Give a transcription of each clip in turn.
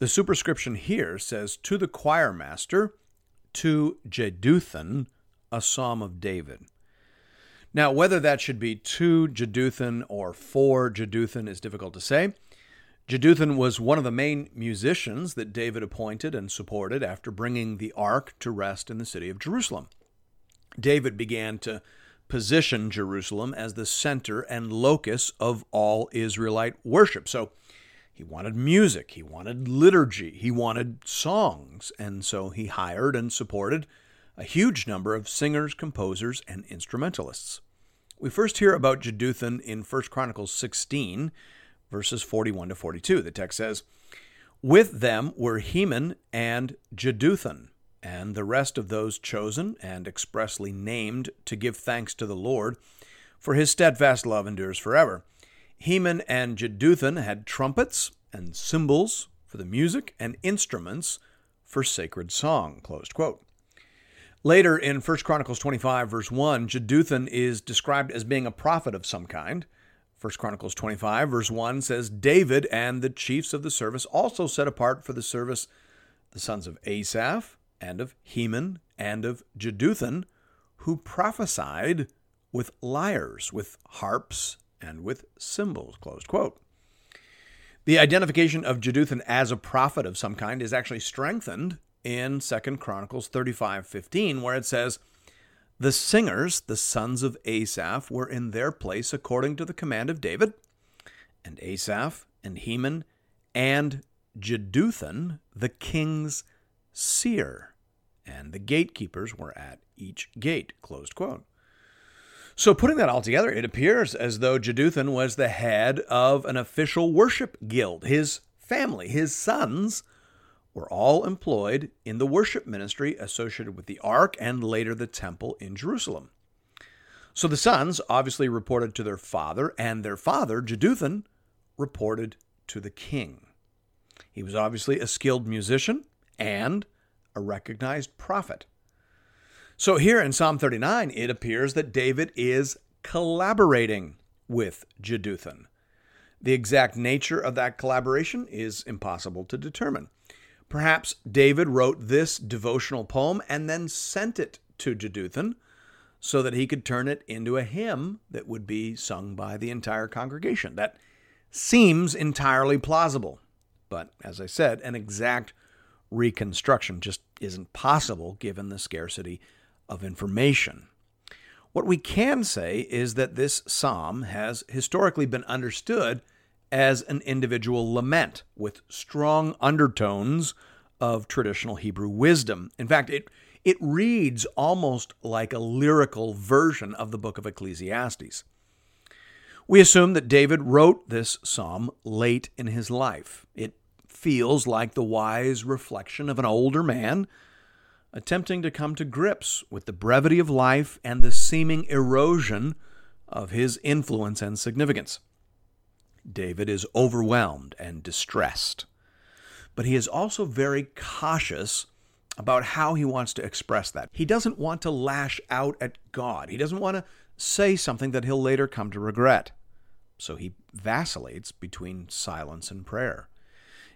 The superscription here says, To the choir master, to Jeduthun, a psalm of David. Now, whether that should be to Jeduthun or for Jeduthun is difficult to say. Jeduthun was one of the main musicians that David appointed and supported after bringing the ark to rest in the city of Jerusalem. David began to position Jerusalem as the center and locus of all Israelite worship. So he wanted music, he wanted liturgy, he wanted songs, and so he hired and supported a huge number of singers, composers, and instrumentalists. We first hear about Jeduthun in 1 Chronicles 16, verses 41 to 42. The text says, With them were Heman and Jeduthun, and the rest of those chosen and expressly named to give thanks to the Lord, for his steadfast love endures forever. Heman and Jeduthun had trumpets and cymbals for the music and instruments for sacred song. Later in 1 Chronicles 25, verse 1, Jeduthun is described as being a prophet of some kind. 1 Chronicles 25, verse 1 says, David and the chiefs of the service also set apart for the service the sons of Asaph and of Heman and of Jeduthun, who prophesied with lyres, with harps, and with cymbals, Closed quote. The identification of Jeduthun as a prophet of some kind is actually strengthened in 2 Chronicles 35:15 where it says the singers, the sons of Asaph, were in their place according to the command of David, and Asaph and Heman and Jeduthun, the king's seer, and the gatekeepers were at each gate. Closed quote. So, putting that all together, it appears as though Jeduthun was the head of an official worship guild. His family, his sons, were all employed in the worship ministry associated with the ark and later the temple in Jerusalem. So the sons obviously reported to their father, and their father, Jeduthun, reported to the king. He was obviously a skilled musician and a recognized prophet. So here in Psalm 39, it appears that David is collaborating with Jeduthun. The exact nature of that collaboration is impossible to determine. Perhaps David wrote this devotional poem and then sent it to Jeduthun so that he could turn it into a hymn that would be sung by the entire congregation. That seems entirely plausible. But as I said, an exact reconstruction just isn't possible given the scarcity of information. What we can say is that this psalm has historically been understood as an individual lament with strong undertones of traditional Hebrew wisdom. In fact, it, it reads almost like a lyrical version of the book of Ecclesiastes. We assume that David wrote this psalm late in his life. It feels like the wise reflection of an older man attempting to come to grips with the brevity of life and the seeming erosion of his influence and significance. David is overwhelmed and distressed, but he is also very cautious about how he wants to express that. He doesn't want to lash out at God, he doesn't want to say something that he'll later come to regret. So he vacillates between silence and prayer.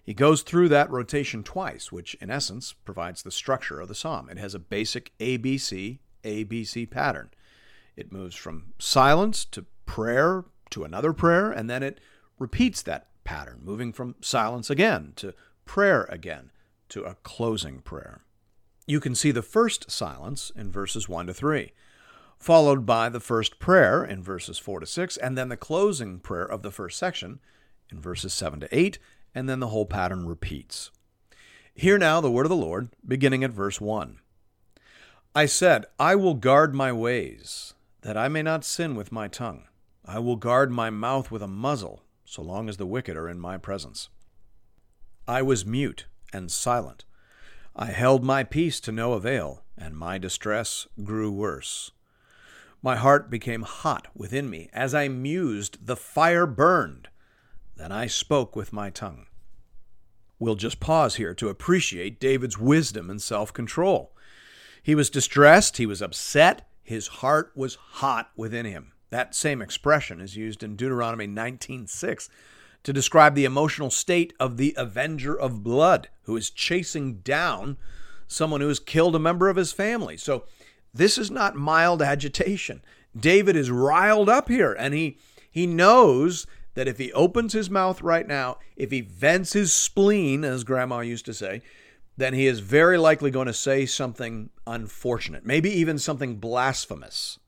He goes through that rotation twice, which in essence provides the structure of the psalm. It has a basic ABC, ABC pattern. It moves from silence to prayer to another prayer, and then it repeats that pattern, moving from silence again to prayer again to a closing prayer. You can see the first silence in verses 1 to 3, followed by the first prayer in verses 4 to 6, and then the closing prayer of the first section in verses 7 to 8, and then the whole pattern repeats. Hear now the word of the Lord, beginning at verse 1. I said, I will guard my ways, that I may not sin with my tongue. I will guard my mouth with a muzzle, so long as the wicked are in my presence. I was mute and silent. I held my peace to no avail, and my distress grew worse. My heart became hot within me. As I mused, the fire burned. Then I spoke with my tongue. We'll just pause here to appreciate David's wisdom and self control. He was distressed, he was upset, his heart was hot within him. That same expression is used in Deuteronomy 19:6 to describe the emotional state of the avenger of blood who is chasing down someone who has killed a member of his family. So this is not mild agitation. David is riled up here and he he knows that if he opens his mouth right now, if he vents his spleen as grandma used to say, then he is very likely going to say something unfortunate, maybe even something blasphemous.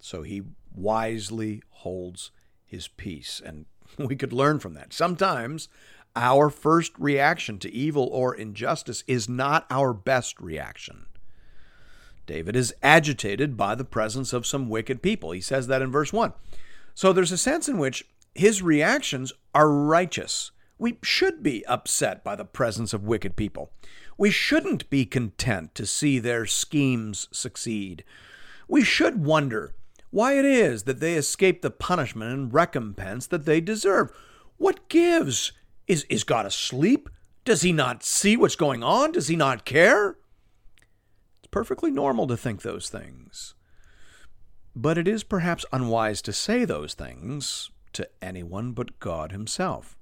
So he wisely holds his peace and we could learn from that. Sometimes our first reaction to evil or injustice is not our best reaction. David is agitated by the presence of some wicked people. He says that in verse 1. So there's a sense in which his reactions are righteous. We should be upset by the presence of wicked people. We shouldn't be content to see their schemes succeed. We should wonder why it is that they escape the punishment and recompense that they deserve. What gives? Is, is God asleep? Does he not see what's going on? Does he not care? It's perfectly normal to think those things. But it is perhaps unwise to say those things to anyone but God Himself.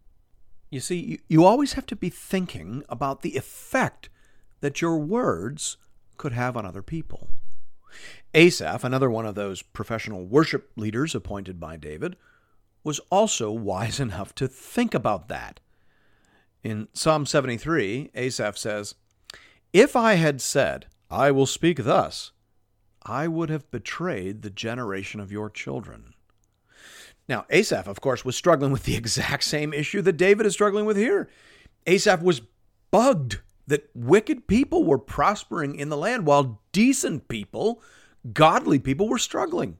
You see, you always have to be thinking about the effect that your words could have on other people. Asaph, another one of those professional worship leaders appointed by David, was also wise enough to think about that. In Psalm 73, Asaph says, If I had said, I will speak thus I would have betrayed the generation of your children. Now, Asaph, of course, was struggling with the exact same issue that David is struggling with here. Asaph was bugged that wicked people were prospering in the land while decent people, godly people, were struggling.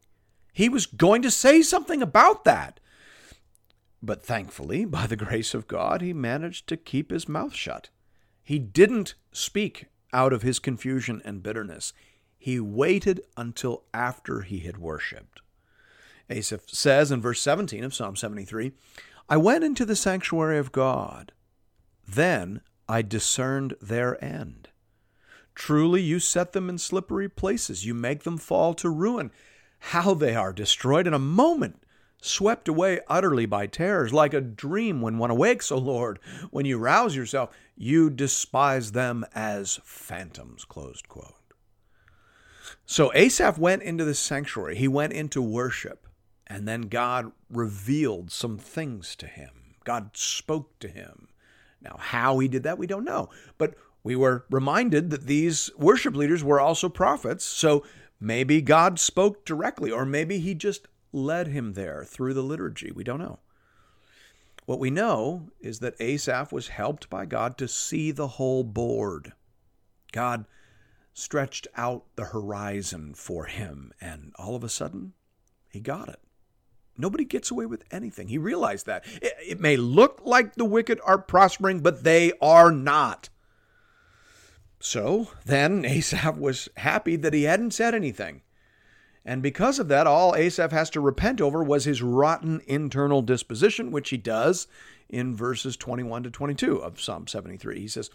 He was going to say something about that. But thankfully, by the grace of God, he managed to keep his mouth shut. He didn't speak out of his confusion and bitterness. He waited until after he had worshipped. Asaph says in verse 17 of Psalm 73 I went into the sanctuary of God. Then I discerned their end. Truly, you set them in slippery places. You make them fall to ruin. How they are destroyed in a moment, swept away utterly by terrors, like a dream when one awakes, O Lord. When you rouse yourself, you despise them as phantoms. Closed quote. So Asaph went into the sanctuary. He went into worship. And then God revealed some things to him. God spoke to him. Now, how he did that, we don't know. But we were reminded that these worship leaders were also prophets. So maybe God spoke directly, or maybe he just led him there through the liturgy. We don't know. What we know is that Asaph was helped by God to see the whole board. God stretched out the horizon for him, and all of a sudden, he got it. Nobody gets away with anything. He realized that. It, it, may look like the wicked are prospering, but they are not. So then Asaph was happy that he hadn't said anything. And because of that, all Asaph has to repent over was his rotten internal disposition, which he does in verses 21 to 22 of Psalm 73. He says,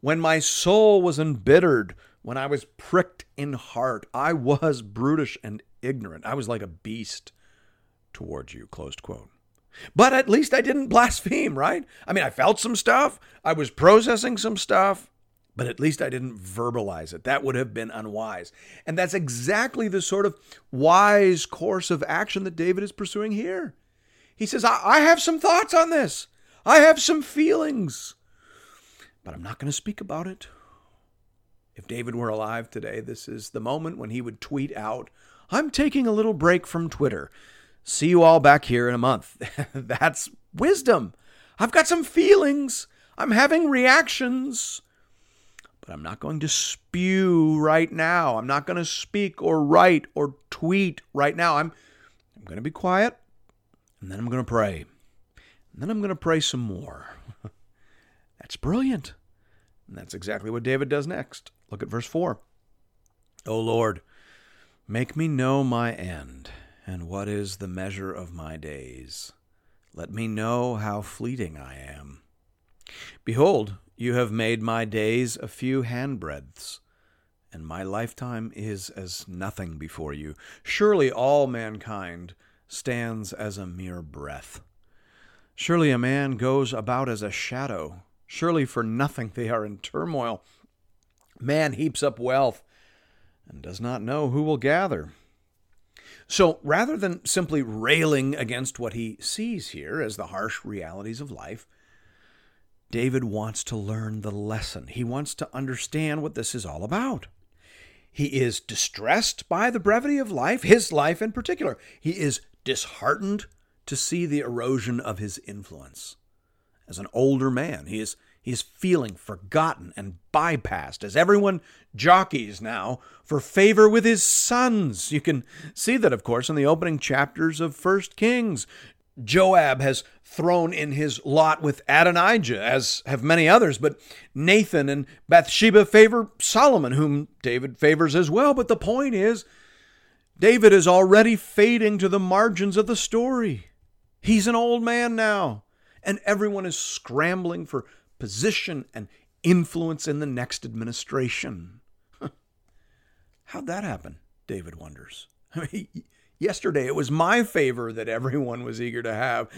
When my soul was embittered, when I was pricked in heart, I was brutish and ignorant. I was like a beast towards you. Closed quote. But at least I didn't blaspheme, right? I mean, I felt some stuff, I was processing some stuff, but at least I didn't verbalize it. That would have been unwise. And that's exactly the sort of wise course of action that David is pursuing here. He says, I, I have some thoughts on this, I have some feelings, but I'm not going to speak about it. If David were alive today, this is the moment when he would tweet out, I'm taking a little break from Twitter. See you all back here in a month. That's wisdom. I've got some feelings. I'm having reactions but I'm not going to spew right now. I'm not going to speak or write or tweet right now. I'm I'm going to be quiet and then I'm going to pray. And then I'm going to pray some more. That's brilliant. And that's exactly what David does next. Look at verse 4. O Lord, make me know my end, and what is the measure of my days. Let me know how fleeting I am. Behold, you have made my days a few handbreadths, and my lifetime is as nothing before you. Surely all mankind stands as a mere breath. Surely a man goes about as a shadow. Surely for nothing they are in turmoil. Man heaps up wealth and does not know who will gather. So rather than simply railing against what he sees here as the harsh realities of life, David wants to learn the lesson. He wants to understand what this is all about. He is distressed by the brevity of life, his life in particular. He is disheartened to see the erosion of his influence. As an older man, he is he is feeling forgotten and bypassed as everyone jockeys now for favor with his sons. You can see that, of course, in the opening chapters of First Kings. Joab has thrown in his lot with Adonijah, as have many others, but Nathan and Bathsheba favor Solomon, whom David favors as well. But the point is, David is already fading to the margins of the story. He's an old man now, and everyone is scrambling for position and influence in the next administration. How'd that happen? David wonders. I mean, yesterday it was my favor that everyone was eager to have.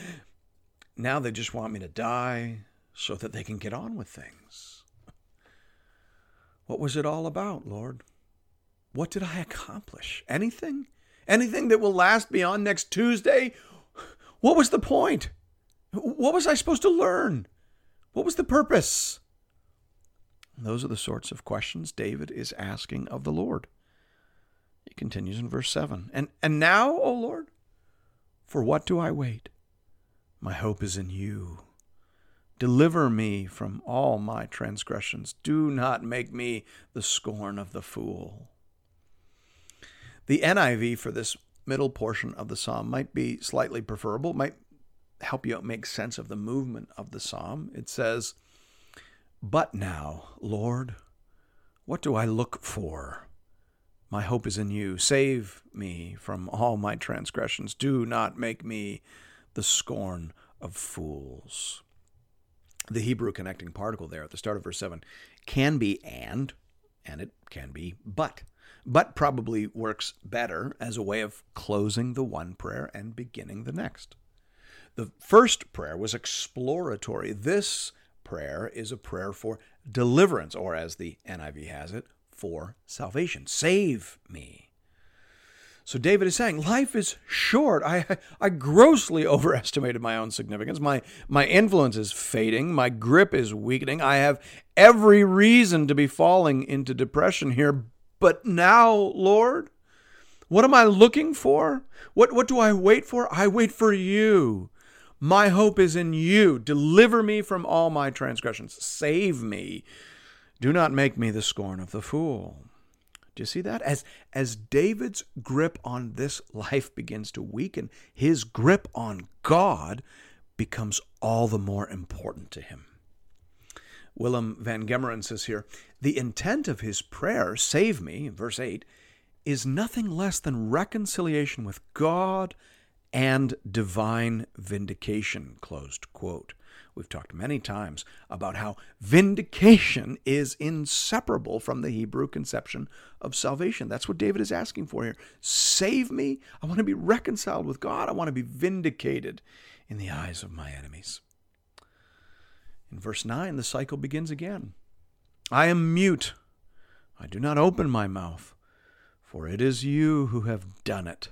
Now they just want me to die so that they can get on with things. What was it all about, Lord? What did I accomplish? Anything? Anything that will last beyond next Tuesday? What was the point? What was I supposed to learn? What was the purpose? Those are the sorts of questions David is asking of the Lord. He continues in verse 7 And, and now, O Lord, for what do I wait? My hope is in you. Deliver me from all my transgressions. Do not make me the scorn of the fool. The NIV for this middle portion of the psalm might be slightly preferable, might help you make sense of the movement of the psalm. It says, But now, Lord, what do I look for? My hope is in you. Save me from all my transgressions. Do not make me the scorn of fools. The Hebrew connecting particle there at the start of verse 7 can be and, and it can be but. But probably works better as a way of closing the one prayer and beginning the next. The first prayer was exploratory. This prayer is a prayer for deliverance, or as the NIV has it, for salvation. Save me. So David is saying, life is short. I, I grossly overestimated my own significance. My, my influence is fading. My grip is weakening. I have every reason to be falling into depression here. But now, Lord, what am I looking for? What, what do I wait for? I wait for you. My hope is in you. Deliver me from all my transgressions. Save me. Do not make me the scorn of the fool. Do you see that? As, as David's grip on this life begins to weaken, his grip on God becomes all the more important to him. Willem van Gemeren says here the intent of his prayer, save me, verse 8, is nothing less than reconciliation with God and divine vindication, closed quote. We've talked many times about how vindication is inseparable from the Hebrew conception of salvation. That's what David is asking for here. Save me. I want to be reconciled with God. I want to be vindicated in the eyes of my enemies. In verse 9, the cycle begins again. I am mute. I do not open my mouth, for it is you who have done it.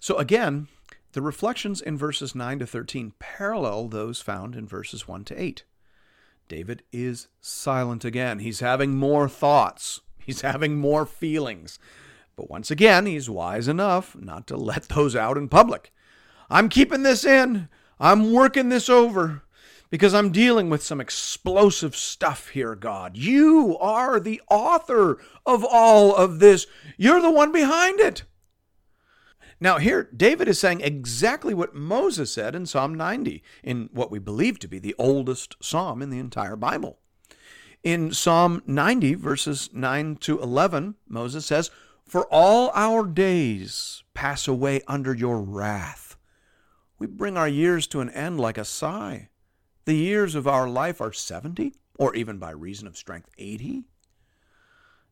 So again, the reflections in verses 9 to 13 parallel those found in verses 1 to 8. David is silent again. He's having more thoughts, he's having more feelings. But once again, he's wise enough not to let those out in public. I'm keeping this in. I'm working this over because I'm dealing with some explosive stuff here, God. You are the author of all of this. You're the one behind it. Now, here, David is saying exactly what Moses said in Psalm 90, in what we believe to be the oldest psalm in the entire Bible. In Psalm 90, verses 9 to 11, Moses says, For all our days pass away under your wrath. We bring our years to an end like a sigh. The years of our life are 70, or even by reason of strength, 80.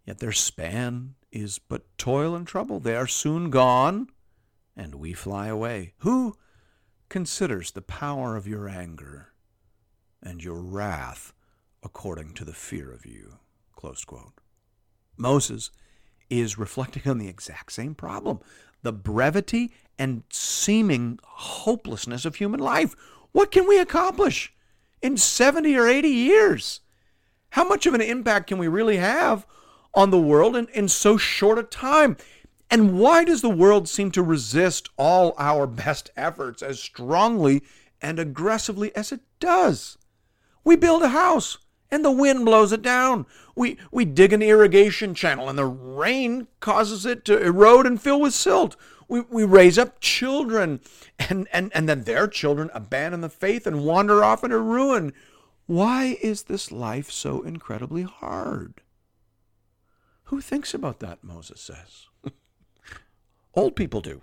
Yet their span is but toil and trouble. They are soon gone, and we fly away. Who considers the power of your anger and your wrath according to the fear of you? Moses is reflecting on the exact same problem the brevity and seeming hopelessness of human life. What can we accomplish in 70 or 80 years? How much of an impact can we really have on the world in, in so short a time? And why does the world seem to resist all our best efforts as strongly and aggressively as it does? We build a house and the wind blows it down. We, we dig an irrigation channel and the rain causes it to erode and fill with silt. We, we raise up children and, and, and then their children abandon the faith and wander off into ruin. Why is this life so incredibly hard? Who thinks about that, Moses says. Old people do.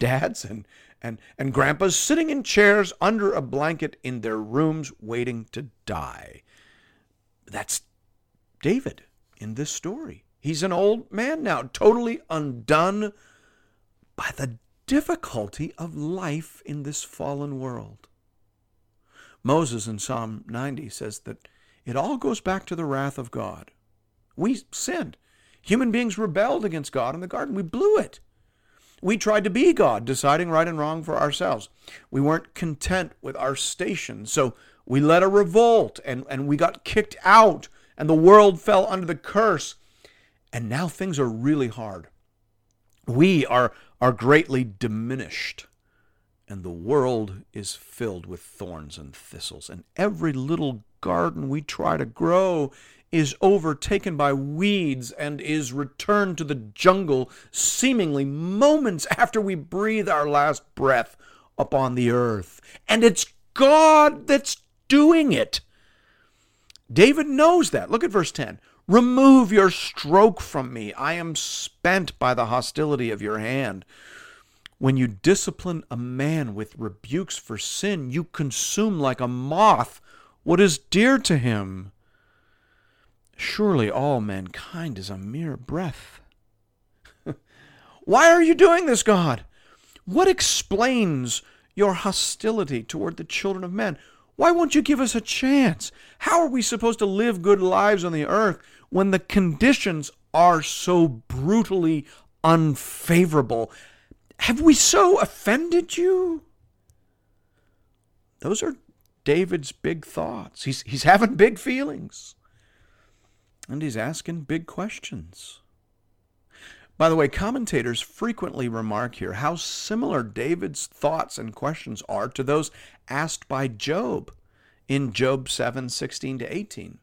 Dads and, and, and grandpas sitting in chairs under a blanket in their rooms waiting to die. That's David in this story. He's an old man now, totally undone by the difficulty of life in this fallen world. Moses in Psalm 90 says that it all goes back to the wrath of God. We sinned. Human beings rebelled against God in the garden. We blew it. We tried to be God, deciding right and wrong for ourselves. We weren't content with our station, so we led a revolt and, and we got kicked out, and the world fell under the curse. And now things are really hard. We are, are greatly diminished, and the world is filled with thorns and thistles. And every little garden we try to grow is overtaken by weeds and is returned to the jungle seemingly moments after we breathe our last breath upon the earth. And it's God that's doing it. David knows that. Look at verse 10. Remove your stroke from me. I am spent by the hostility of your hand. When you discipline a man with rebukes for sin, you consume like a moth what is dear to him. Surely all mankind is a mere breath. Why are you doing this, God? What explains your hostility toward the children of men? Why won't you give us a chance? How are we supposed to live good lives on the earth when the conditions are so brutally unfavorable? Have we so offended you? Those are David's big thoughts. He's, he's having big feelings. And he's asking big questions. By the way, commentators frequently remark here how similar David's thoughts and questions are to those asked by Job in Job 7 16 to 18.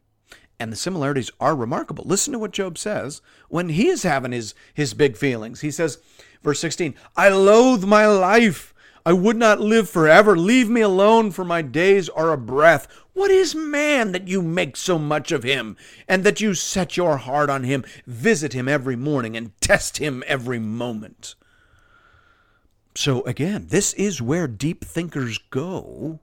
And the similarities are remarkable. Listen to what Job says when he is having his, his big feelings. He says, verse 16, I loathe my life I would not live forever. Leave me alone, for my days are a breath. What is man that you make so much of him, and that you set your heart on him, visit him every morning, and test him every moment? So, again, this is where deep thinkers go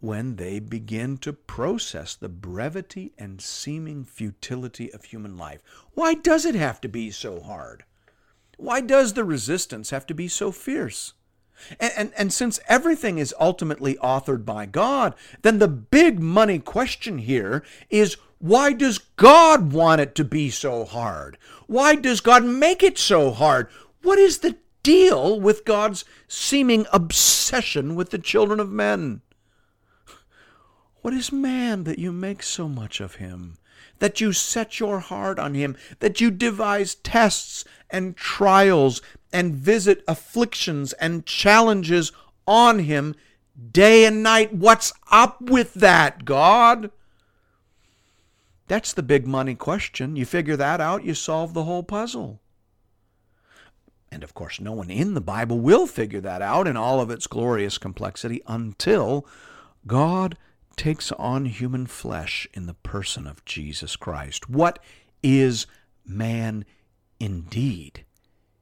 when they begin to process the brevity and seeming futility of human life. Why does it have to be so hard? Why does the resistance have to be so fierce? And, and, and, since everything is ultimately authored by God, then the big money question here is why does God want it to be so hard? Why does God make it so hard? What is the deal with God's seeming obsession with the children of men? What is man that you make so much of him? That you set your heart on him, that you devise tests and trials and visit afflictions and challenges on him day and night. What's up with that, God? That's the big money question. You figure that out, you solve the whole puzzle. And of course, no one in the Bible will figure that out in all of its glorious complexity until God takes on human flesh in the person of Jesus Christ. What is man indeed?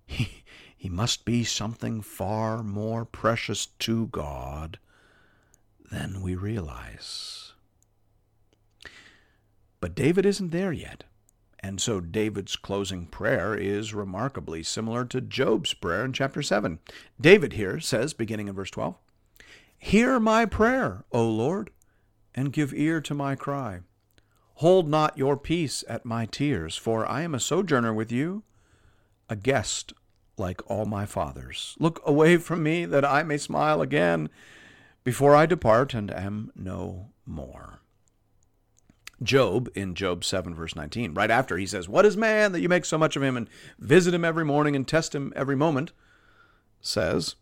He, he must be something far more precious to God than we realize. But David isn't there yet. And so David's closing prayer is remarkably similar to Job's prayer in chapter 7. David here says, beginning in verse 12, Hear my prayer, O Lord, and give ear to my cry. Hold not your peace at my tears, for I am a sojourner with you, a guest like all my fathers. Look away from me that I may smile again before I depart and am no more. Job, in Job 7, verse 19, right after he says, What is man that you make so much of him and visit him every morning and test him every moment? says,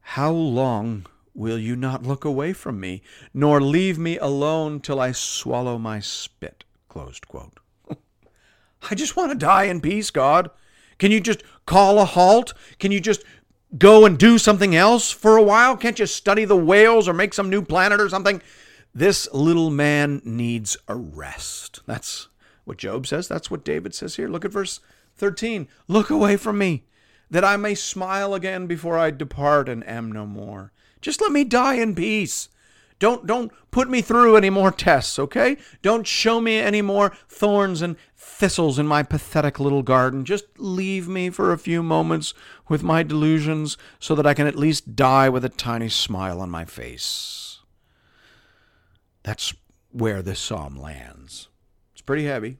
How long will you not look away from me, nor leave me alone till I swallow my spit? Closed quote. I just want to die in peace, God. Can you just call a halt? Can you just go and do something else for a while? Can't you study the whales or make some new planet or something? This little man needs a rest. That's what Job says. That's what David says here. Look at verse 13. Look away from me, that I may smile again before I depart and am no more. Just let me die in peace. Don't don't put me through any more tests, okay? Don't show me any more thorns and thistles in my pathetic little garden. Just leave me for a few moments with my delusions so that I can at least die with a tiny smile on my face. That's where this psalm lands. It's pretty heavy.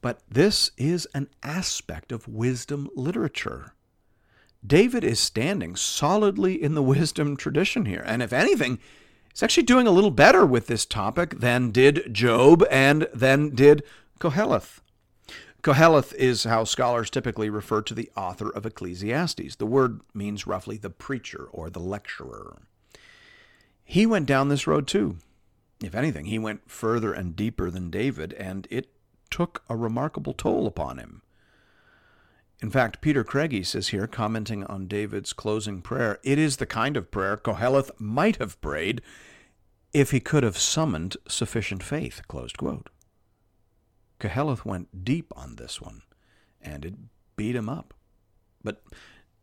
But this is an aspect of wisdom literature. David is standing solidly in the wisdom tradition here. And if anything, he's actually doing a little better with this topic than did Job and than did Koheleth. Koheleth is how scholars typically refer to the author of Ecclesiastes. The word means roughly the preacher or the lecturer. He went down this road too. If anything, he went further and deeper than David, and it took a remarkable toll upon him. In fact, Peter Craigie says here, commenting on David's closing prayer, it is the kind of prayer Koheleth might have prayed if he could have summoned sufficient faith. Closed quote. Koheleth went deep on this one, and it beat him up. But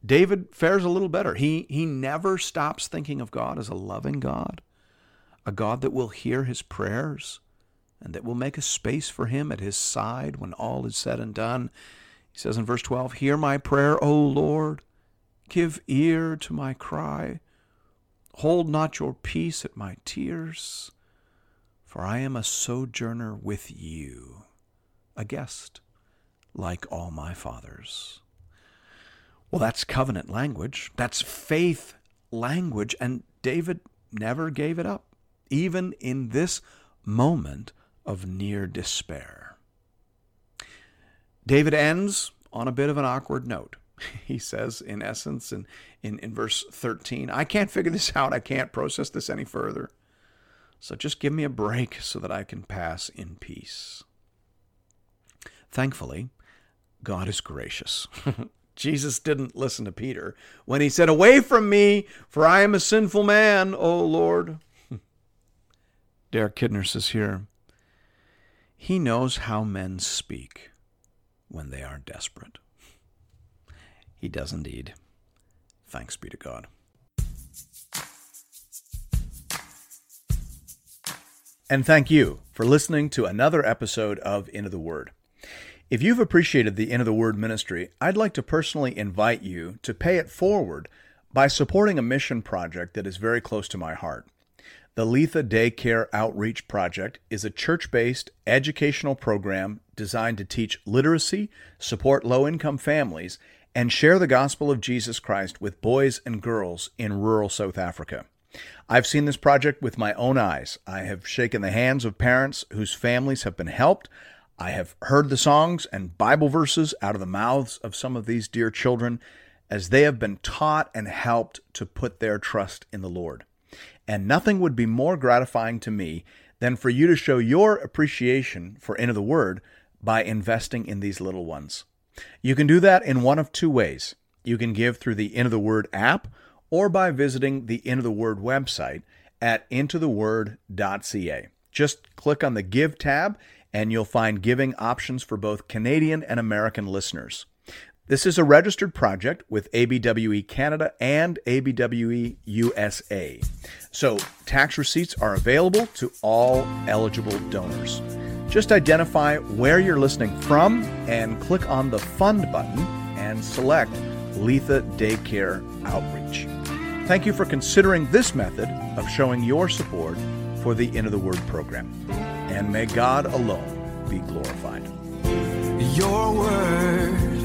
David fares a little better. He, he never stops thinking of God as a loving God, a God that will hear his prayers, and that will make a space for him at his side when all is said and done. He says in verse 12, Hear my prayer, O Lord. Give ear to my cry. Hold not your peace at my tears, for I am a sojourner with you, a guest, like all my fathers. Well, that's covenant language. That's faith language. And David never gave it up, even in this moment of near despair. David ends on a bit of an awkward note. He says, in essence, in, in, in verse 13, I can't figure this out. I can't process this any further. So just give me a break so that I can pass in peace. Thankfully, God is gracious. Jesus didn't listen to Peter when he said, Away from me, for I am a sinful man, O Lord. Derek Kidner says here, He knows how men speak when they are desperate. He does indeed. Thanks be to God. And thank you for listening to another episode of Into the Word. If you've appreciated the Into the Word ministry, I'd like to personally invite you to pay it forward by supporting a mission project that is very close to my heart. The Letha Daycare Outreach Project is a church based educational program designed to teach literacy, support low income families, and share the gospel of Jesus Christ with boys and girls in rural South Africa. I've seen this project with my own eyes. I have shaken the hands of parents whose families have been helped. I have heard the songs and Bible verses out of the mouths of some of these dear children as they have been taught and helped to put their trust in the Lord. And nothing would be more gratifying to me than for you to show your appreciation for Into the Word by investing in these little ones. You can do that in one of two ways. You can give through the Into the Word app or by visiting the Into the Word website at intotheword.ca. Just click on the Give tab and you'll find giving options for both Canadian and American listeners. This is a registered project with ABWE Canada and ABWE USA. So tax receipts are available to all eligible donors. Just identify where you're listening from and click on the Fund button and select Letha Daycare Outreach. Thank you for considering this method of showing your support for the Into the Word program. And may God alone be glorified. Your word